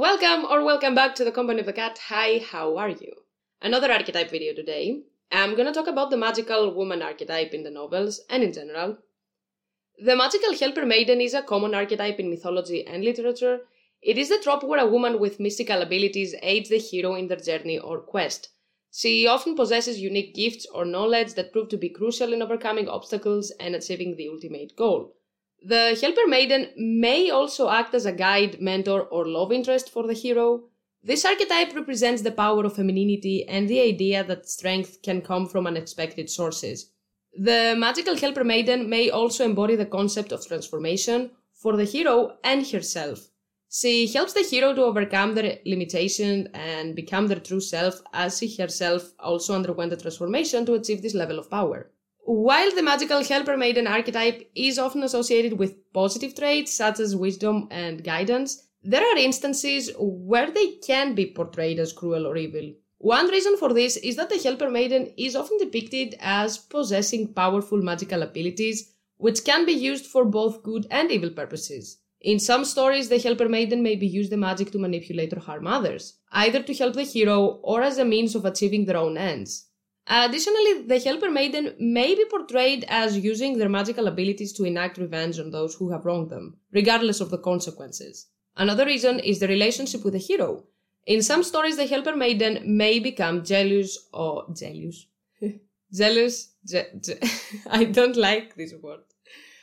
Welcome or welcome back to the Company of the Cat. Hi, how are you? Another archetype video today. I'm gonna talk about the magical woman archetype in the novels and in general. The magical helper maiden is a common archetype in mythology and literature. It is the trope where a woman with mystical abilities aids the hero in their journey or quest. She often possesses unique gifts or knowledge that prove to be crucial in overcoming obstacles and achieving the ultimate goal. The Helper Maiden may also act as a guide, mentor, or love interest for the hero. This archetype represents the power of femininity and the idea that strength can come from unexpected sources. The magical Helper Maiden may also embody the concept of transformation for the hero and herself. She helps the hero to overcome their limitations and become their true self, as she herself also underwent a transformation to achieve this level of power. While the magical helper maiden archetype is often associated with positive traits such as wisdom and guidance, there are instances where they can be portrayed as cruel or evil. One reason for this is that the helper maiden is often depicted as possessing powerful magical abilities, which can be used for both good and evil purposes. In some stories, the helper maiden may be used the magic to manipulate or harm others, either to help the hero or as a means of achieving their own ends. Additionally, the Helper Maiden may be portrayed as using their magical abilities to enact revenge on those who have wronged them, regardless of the consequences. Another reason is the relationship with the hero. In some stories, the Helper Maiden may become jealous or jealous. jealous, je- je- I don't like this word.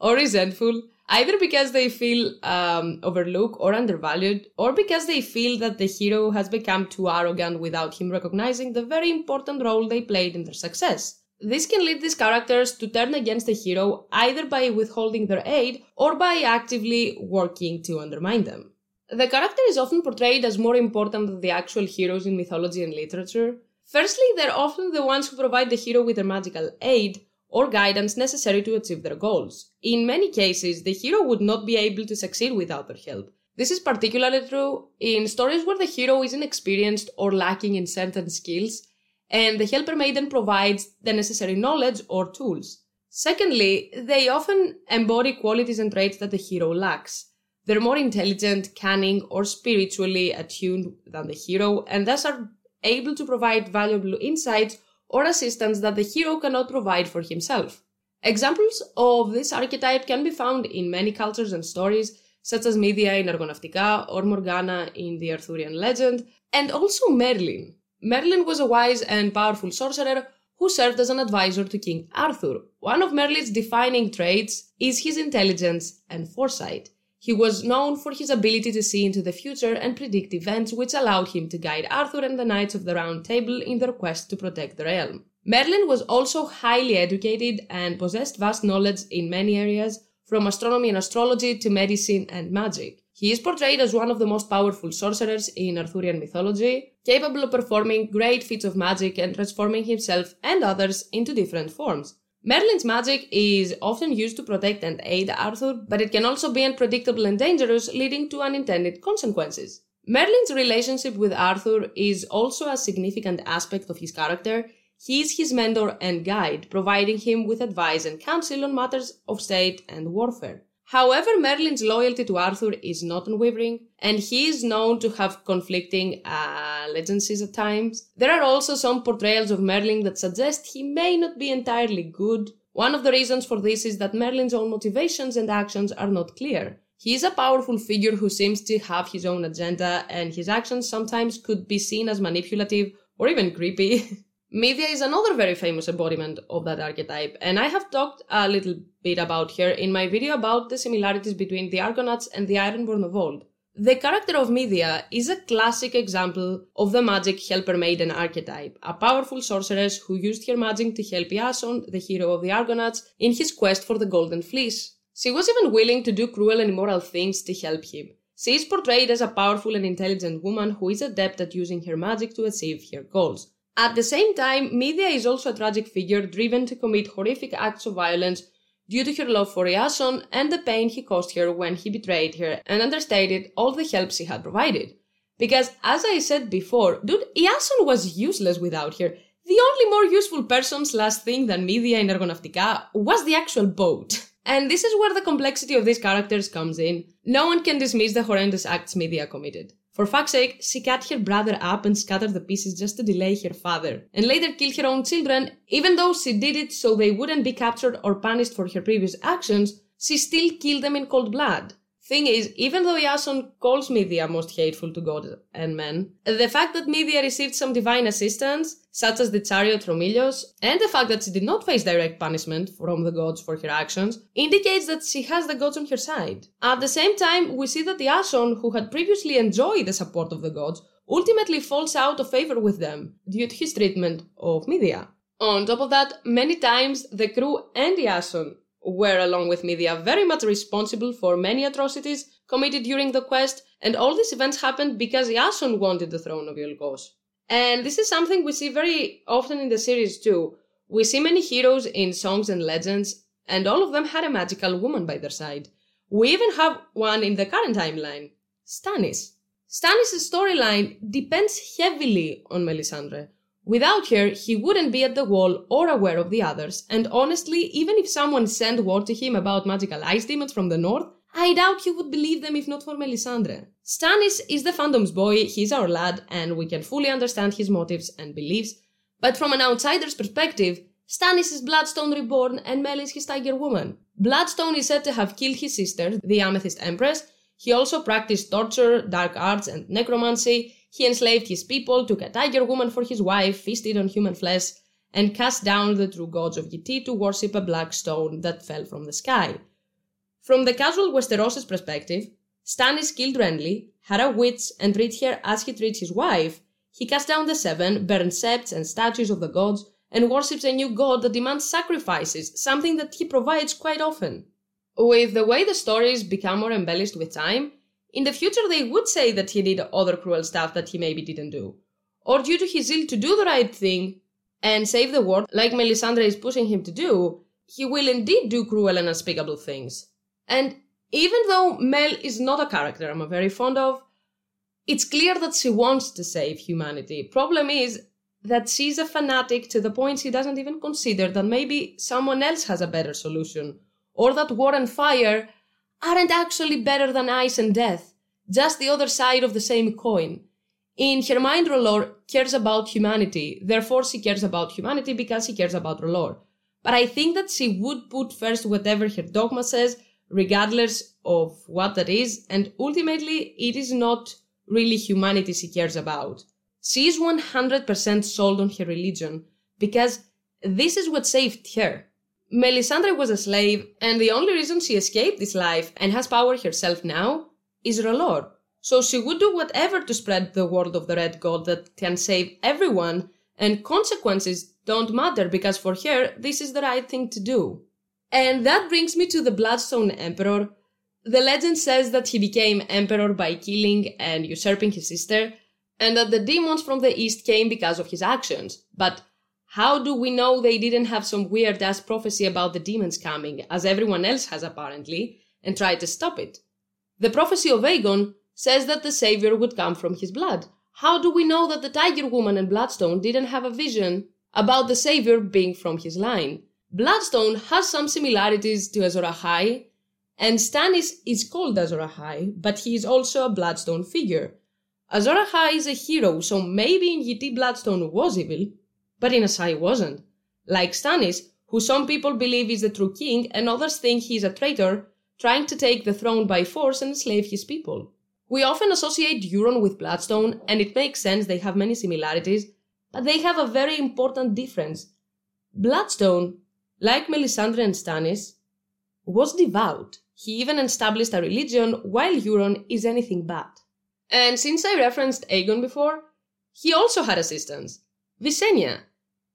Or resentful either because they feel um, overlooked or undervalued, or because they feel that the hero has become too arrogant without him recognizing the very important role they played in their success. This can lead these characters to turn against the hero either by withholding their aid or by actively working to undermine them. The character is often portrayed as more important than the actual heroes in mythology and literature. Firstly, they're often the ones who provide the hero with their magical aid, or guidance necessary to achieve their goals. In many cases, the hero would not be able to succeed without their help. This is particularly true in stories where the hero is inexperienced or lacking in certain skills, and the helper maiden provides the necessary knowledge or tools. Secondly, they often embody qualities and traits that the hero lacks. They're more intelligent, cunning, or spiritually attuned than the hero, and thus are able to provide valuable insights or assistance that the hero cannot provide for himself. Examples of this archetype can be found in many cultures and stories, such as Medea in Argonautica or Morgana in the Arthurian legend, and also Merlin. Merlin was a wise and powerful sorcerer who served as an advisor to King Arthur. One of Merlin's defining traits is his intelligence and foresight. He was known for his ability to see into the future and predict events which allowed him to guide Arthur and the Knights of the Round Table in their quest to protect the realm. Merlin was also highly educated and possessed vast knowledge in many areas, from astronomy and astrology to medicine and magic. He is portrayed as one of the most powerful sorcerers in Arthurian mythology, capable of performing great feats of magic and transforming himself and others into different forms. Merlin's magic is often used to protect and aid Arthur, but it can also be unpredictable and dangerous, leading to unintended consequences. Merlin's relationship with Arthur is also a significant aspect of his character. He is his mentor and guide, providing him with advice and counsel on matters of state and warfare. However, Merlin's loyalty to Arthur is not unwavering, and he is known to have conflicting uh, allegiances at times. There are also some portrayals of Merlin that suggest he may not be entirely good. One of the reasons for this is that Merlin's own motivations and actions are not clear. He is a powerful figure who seems to have his own agenda, and his actions sometimes could be seen as manipulative or even creepy. Medea is another very famous embodiment of that archetype, and I have talked a little bit about her in my video about the similarities between the Argonauts and the Ironborn of old. The character of Medea is a classic example of the magic helper maiden archetype, a powerful sorceress who used her magic to help Iason, the hero of the Argonauts, in his quest for the Golden Fleece. She was even willing to do cruel and immoral things to help him. She is portrayed as a powerful and intelligent woman who is adept at using her magic to achieve her goals. At the same time, Medea is also a tragic figure driven to commit horrific acts of violence due to her love for Iason and the pain he caused her when he betrayed her and understated all the help she had provided. Because, as I said before, dude, Iason was useless without her. The only more useful person's last thing than Medea in Argonautica was the actual boat. And this is where the complexity of these characters comes in. No one can dismiss the horrendous acts Medea committed. For fuck's sake, she cut her brother up and scattered the pieces just to delay her father, and later killed her own children, even though she did it so they wouldn't be captured or punished for her previous actions, she still killed them in cold blood. Thing is, even though Iason calls Medea most hateful to gods and men, the fact that Medea received some divine assistance, such as the chariot from Ilios, and the fact that she did not face direct punishment from the gods for her actions, indicates that she has the gods on her side. At the same time, we see that Iason, who had previously enjoyed the support of the gods, ultimately falls out of favor with them due to his treatment of Medea. On top of that, many times the crew and Iason were, along with Medea, very much responsible for many atrocities committed during the quest, and all these events happened because Iason wanted the throne of Iolkos. And this is something we see very often in the series too. We see many heroes in songs and legends, and all of them had a magical woman by their side. We even have one in the current timeline, Stannis. Stannis' storyline depends heavily on Melisandre, Without her, he wouldn't be at the wall or aware of the others, and honestly, even if someone sent word to him about magical ice demons from the north, I doubt he would believe them if not for Melisandre. Stannis is the fandom's boy, he's our lad, and we can fully understand his motives and beliefs, but from an outsider's perspective, Stannis is Bloodstone reborn and Mel is his tiger woman. Bloodstone is said to have killed his sister, the Amethyst Empress. He also practiced torture, dark arts, and necromancy, he enslaved his people, took a tiger woman for his wife, feasted on human flesh, and cast down the true gods of Yi Ti to worship a black stone that fell from the sky. From the casual Westerosis perspective, Stannis killed Renly, had a witch, and treated her as he treats his wife. He cast down the seven, burned septs and statues of the gods, and worships a new god that demands sacrifices, something that he provides quite often. With the way the stories become more embellished with time, in the future, they would say that he did other cruel stuff that he maybe didn't do. Or due to his zeal to do the right thing and save the world, like Melisandre is pushing him to do, he will indeed do cruel and unspeakable things. And even though Mel is not a character I'm very fond of, it's clear that she wants to save humanity. Problem is that she's a fanatic to the point she doesn't even consider that maybe someone else has a better solution, or that war and fire aren't actually better than ice and death, just the other side of the same coin. In her mind, R'hllor cares about humanity, therefore she cares about humanity because she cares about R'hllor. But I think that she would put first whatever her dogma says, regardless of what that is, and ultimately it is not really humanity she cares about. She is 100% sold on her religion because this is what saved her. Melisandre was a slave, and the only reason she escaped this life and has power herself now is R'hllor. So she would do whatever to spread the word of the Red God that can save everyone, and consequences don't matter because for her, this is the right thing to do. And that brings me to the Bloodstone Emperor. The legend says that he became emperor by killing and usurping his sister, and that the demons from the east came because of his actions. But how do we know they didn't have some weird ass prophecy about the demons coming, as everyone else has apparently, and try to stop it? The prophecy of Aegon says that the savior would come from his blood. How do we know that the Tiger Woman and Bloodstone didn't have a vision about the savior being from his line? Bloodstone has some similarities to Azor Ahai, and Stannis is called Azor Ahai, but he is also a Bloodstone figure. Azor Ahai is a hero, so maybe in Yi Ti Bloodstone was evil, but in a Inasai wasn't. Like Stannis, who some people believe is the true king and others think he is a traitor, trying to take the throne by force and enslave his people. We often associate Euron with Bloodstone, and it makes sense they have many similarities, but they have a very important difference. Bloodstone, like Melisandre and Stannis, was devout. He even established a religion while Euron is anything but. And since I referenced Aegon before, he also had assistants. Visenya,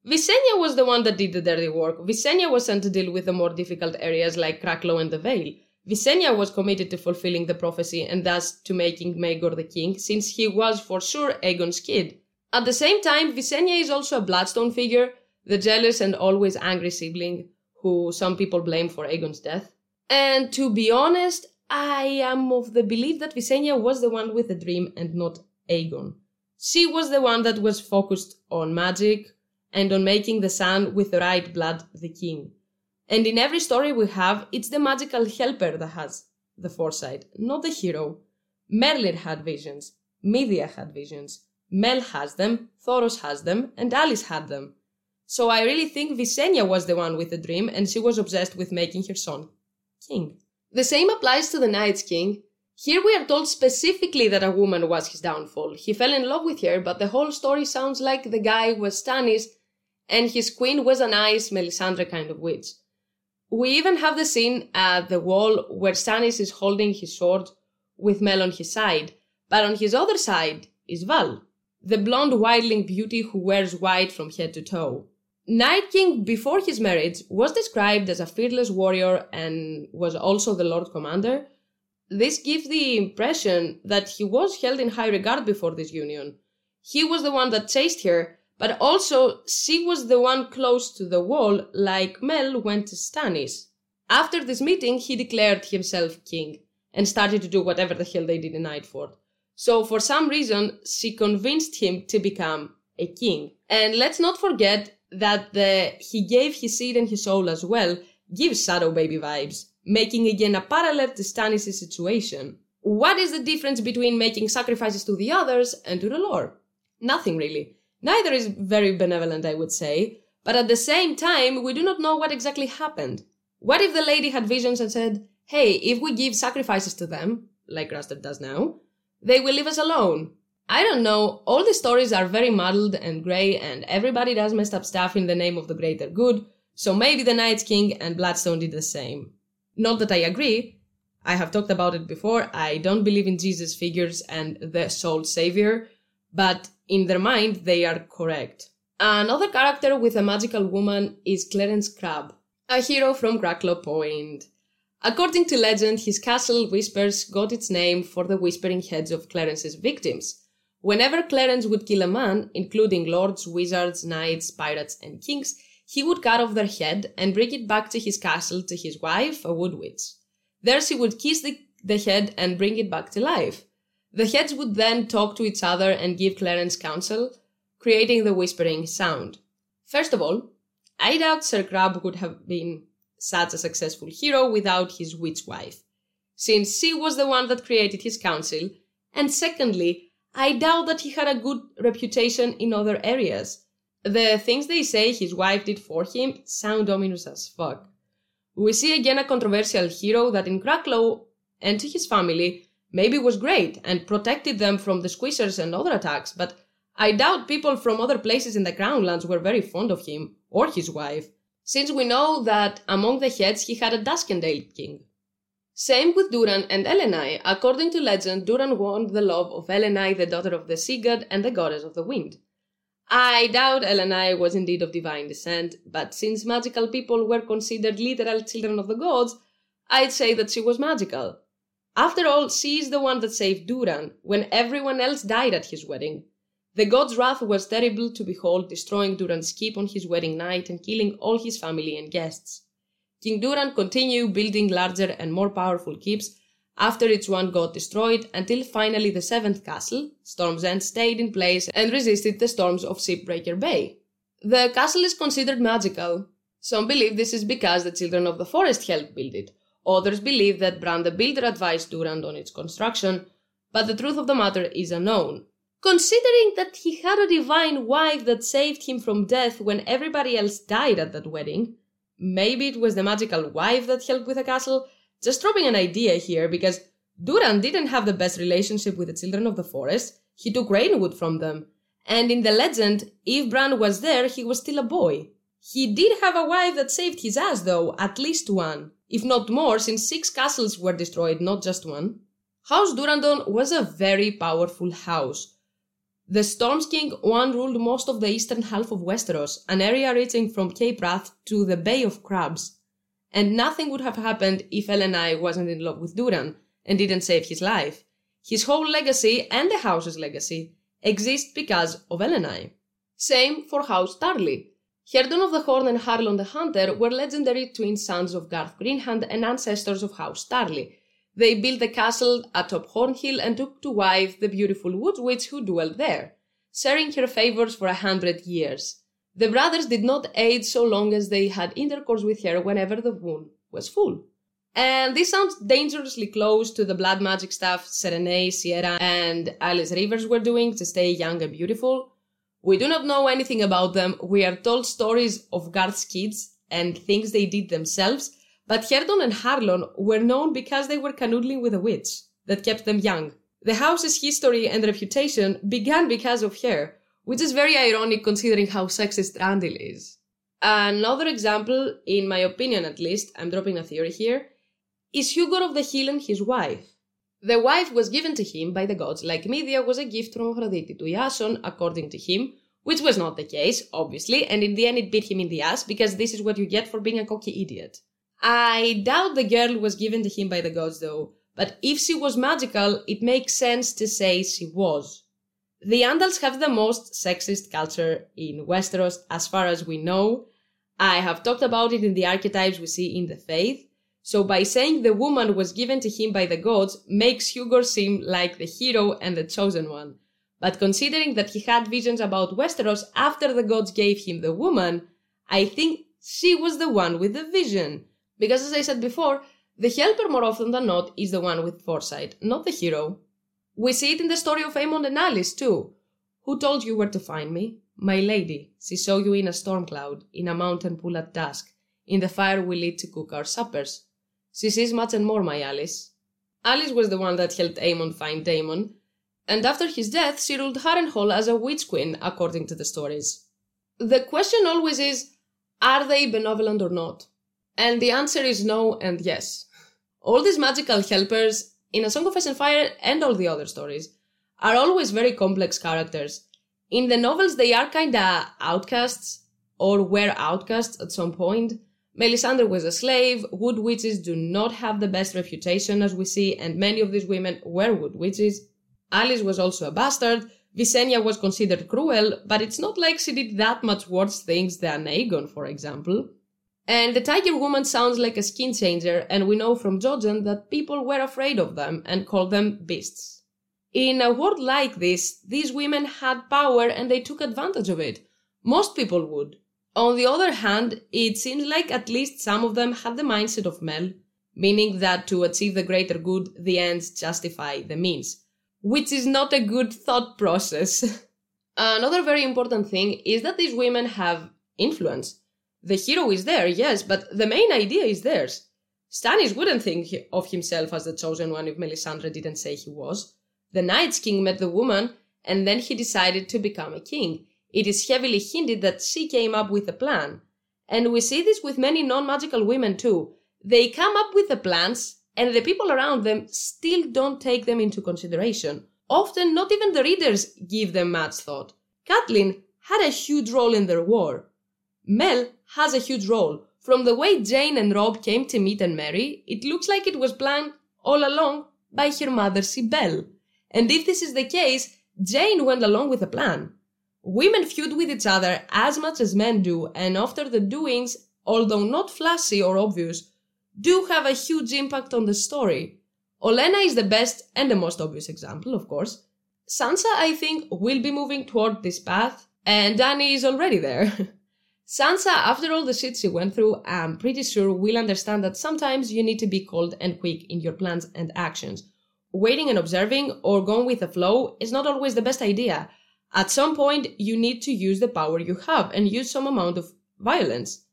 Visenya was the one that did the dirty work. Visenya was sent to deal with the more difficult areas like Crackclaw and the Vale. Visenya was committed to fulfilling the prophecy and thus to making Maegor the king, since he was for sure Aegon's kid. At the same time, Visenya is also a Bloodstone figure, the jealous and always angry sibling who some people blame for Aegon's death. And to be honest, I am of the belief that Visenya was the one with the dream and not Aegon. She was the one that was focused on magic, and on making the son with the right blood the king. And in every story we have, it's the magical helper that has the foresight, not the hero. Merlin had visions. Medea had visions. Mel has them, Thoros has them, and Alys had them. So I really think Visenya was the one with the dream and she was obsessed with making her son king. The same applies to the Night's King. Here we are told specifically that a woman was his downfall. He fell in love with her, but the whole story sounds like the guy was Stannis and his queen was a nice Melisandre kind of witch. We even have the scene at the wall where Stannis is holding his sword with Mel on his side, but on his other side is Val, the blonde wildling beauty who wears white from head to toe. Night King, before his marriage, was described as a fearless warrior and was also the Lord Commander. This gives the impression that he was held in high regard before this union. He was the one that chased her, but also she was the one close to the wall, like Mel went to Stannis. After this meeting, he declared himself king and started to do whatever the hell they did in Nightfort. So, for some reason, she convinced him to become a king. And let's not forget that the he gave his seed and his soul as well gives Shadow Baby vibes, making again a parallel to Stannis' situation. What is the difference between making sacrifices to the others and to the Lord? Nothing really. Neither is very benevolent, I would say, but at the same time, we do not know what exactly happened. What if the lady had visions and said, hey, if we give sacrifices to them, like Craster does now, they will leave us alone. I don't know, all the stories are very muddled and grey, and everybody does messed up stuff in the name of the greater good, so maybe the Night King and Bloodstone did the same. Not that I agree, I have talked about it before, I don't believe in Jesus figures and the soul savior, but in their mind they are correct. Another character with a magical woman is Clarence Crabb, a hero from Crackclaw Point. According to legend, his castle Whispers got its name for the whispering heads of Clarence's victims. Whenever Clarence would kill a man, including lords, wizards, knights, pirates, and kings, he would cut off their head and bring it back to his castle to his wife, a wood witch. There she would kiss the, the head and bring it back to life. The heads would then talk to each other and give Clarence counsel, creating the whispering sound. First of all, I doubt Sir Crabb would have been such a successful hero without his witch wife, since she was the one that created his council, and secondly, I doubt that he had a good reputation in other areas. The things they say his wife did for him sound ominous as fuck. We see again a controversial hero that in Crackclaw and to his family maybe was great and protected them from the squishers and other attacks, but I doubt people from other places in the Crownlands were very fond of him or his wife, since we know that among the heads he had a Duskendale king. Same with Durran and Elenei. According to legend, Durran won the love of Elenei, the daughter of the sea god and the goddess of the wind. I doubt Elenei was indeed of divine descent, but since magical people were considered literal children of the gods, I'd say that she was magical. After all, she is the one that saved Durran when everyone else died at his wedding. The god's wrath was terrible to behold, destroying Durran's keep on his wedding night and killing all his family and guests. King Durran continued building larger and more powerful keeps after each one got destroyed until finally the seventh castle, Storm's End, stayed in place and resisted the storms of Shipbreaker Bay. The castle is considered magical. Some believe this is because the Children of the Forest helped build it. Others believe that Bran the Builder advised Durran on its construction, but the truth of the matter is unknown. Considering that he had a divine wife that saved him from death when everybody else died at that wedding, Maybe it was the magical wife that helped with the castle. Just dropping an idea here because Durran didn't have the best relationship with the children of the forest. He took rainwood from them. And in the legend, if Bran was there, he was still a boy. He did have a wife that saved his ass though, at least one. If not more, since six castles were destroyed, not just one. House Durrandon was a very powerful house the Storm's King one ruled most of the eastern half of Westeros, an area reaching from Cape Wrath to the Bay of Crabs. And nothing would have happened if Elenei wasn't in love with Durran and didn't save his life. His whole legacy and the house's legacy exist because of Elenei. Same for House Tarly. Herndon of the Horn and Harlon the Hunter were legendary twin sons of Garth Greenhand and ancestors of House Tarly, they built the castle atop Hornhill and took to wife the beautiful wood witch who dwelt there, sharing her favors for a hundred years. The brothers did not age so long as they had intercourse with her whenever the moon was full. And this sounds dangerously close to the blood magic stuff Serene, Shiera, and Alys Rivers were doing to stay young and beautiful. We do not know anything about them. We are told stories of guards' kids and things they did themselves, but Herndon and Harlon were known because they were canoodling with a witch that kept them young. The house's history and reputation began because of her, which is very ironic considering how sexist Randyll is. Another example, in my opinion at least, I'm dropping a theory here, is Hugor of the Hill and his wife. The wife was given to him by the gods, like Medea was a gift from Aphrodite to Iason, according to him, which was not the case, obviously, and in the end it bit him in the ass because this is what you get for being a cocky idiot. I doubt the girl was given to him by the gods though, but if she was magical, it makes sense to say she was. The Andals have the most sexist culture in Westeros as far as we know. I have talked about it in the archetypes we see in the faith, so by saying the woman was given to him by the gods makes Hugor seem like the hero and the chosen one. But considering that he had visions about Westeros after the gods gave him the woman, I think she was the one with the vision. Because as I said before, the helper more often than not is the one with foresight, not the hero. We see it in the story of Aemond and Alys too. Who told you where to find me? My lady. She saw you in a storm cloud, in a mountain pool at dusk, in the fire we lit to cook our suppers. She sees much and more, my Alys. Alys was the one that helped Aemond find Daemon, and after his death, she ruled Harrenhal as a witch queen, according to the stories. The question always is, are they benevolent or not? And the answer is no and yes. All these magical helpers, in A Song of Ice and Fire and all the other stories, are always very complex characters. In the novels, they are kinda outcasts, or were outcasts at some point, Melisandre was a slave, wood witches do not have the best reputation as we see, and many of these women were wood witches. Alys was also a bastard, Visenya was considered cruel, but it's not like she did that much worse things than Aegon, for example. And the Tiger Woman sounds like a skin changer, and we know from Jojen that people were afraid of them and called them beasts. In a world like this, these women had power and they took advantage of it. Most people would. On the other hand, it seems like at least some of them had the mindset of Mel, meaning that to achieve the greater good, the ends justify the means, which is not a good thought process. Another very important thing is that these women have influence. The hero is there, yes, but the main idea is theirs. Stannis wouldn't think of himself as the chosen one if Melisandre didn't say he was. The Night's King met the woman, and then he decided to become a king it is heavily hinted that she came up with a plan. And we see this with many non magical women too. They come up with the plans, and the people around them still don't take them into consideration. Often, not even the readers give them much thought. Catelyn had a huge role in their war. Mel has a huge role. From the way Jeyne and Robb came to meet and marry, it looks like it was planned all along by her mother Sybell. And if this is the case, Jeyne went along with the plan. Women feud with each other as much as men do, and after the doings, although not flashy or obvious, do have a huge impact on the story. Olenna is the best and the most obvious example, of course. Sansa, I think, will be moving toward this path, and Dany is already there. Sansa, after all the shit she went through, I'm pretty sure will understand that sometimes you need to be cold and quick in your plans and actions. Waiting and observing or going with the flow is not always the best idea, at some point, you need to use the power you have and use some amount of violence.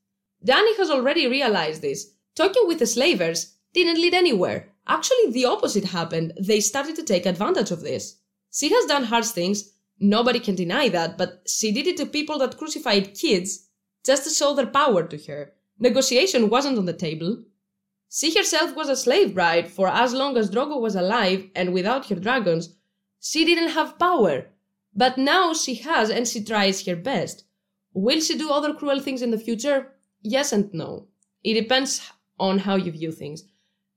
Dany has already realized this. Talking with the slavers didn't lead anywhere. Actually, the opposite happened. They started to take advantage of this. She has done harsh things. Nobody can deny that, but she did it to people that crucified kids just to show their power to her. Negotiation wasn't on the table. She herself was a slave bride for as long as Drogo was alive, and without her dragons, she didn't have power. But now she has and she tries her best. Will she do other cruel things in the future? Yes and no. It depends on how you view things.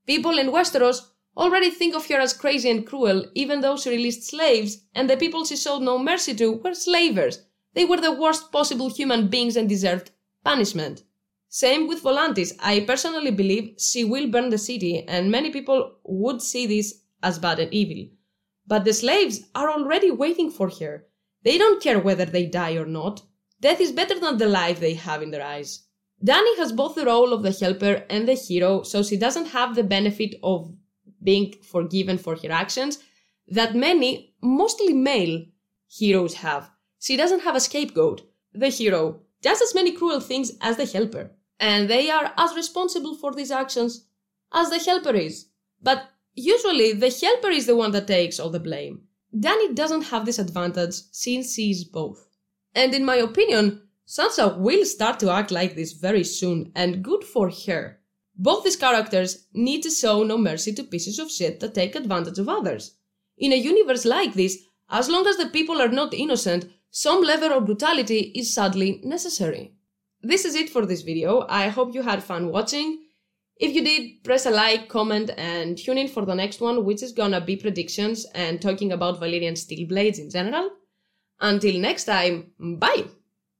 People in Westeros already think of her as crazy and cruel, even though she released slaves, and the people she showed no mercy to were slavers. They were the worst possible human beings and deserved punishment. Same with Volantis. I personally believe she will burn the city, and many people would see this as bad and evil. But the slaves are already waiting for her. They don't care whether they die or not. Death is better than the life they have in their eyes. Dany has both the role of the helper and the hero, so she doesn't have the benefit of being forgiven for her actions that many, mostly male, heroes have. She doesn't have a scapegoat. The hero does as many cruel things as the helper, and they are as responsible for these actions as the helper is. But usually the helper is the one that takes all the blame. Dany doesn't have this advantage since she is both. And in my opinion, Sansa will start to act like this very soon, and good for her. Both these characters need to show no mercy to pieces of shit that take advantage of others. In a universe like this, as long as the people are not innocent, some level of brutality is sadly necessary. This is it for this video. I hope you had fun watching. If you did, press a like, comment, and tune in for the next one, which is gonna be predictions and talking about Valyrian steel blades in general. Until next time, bye!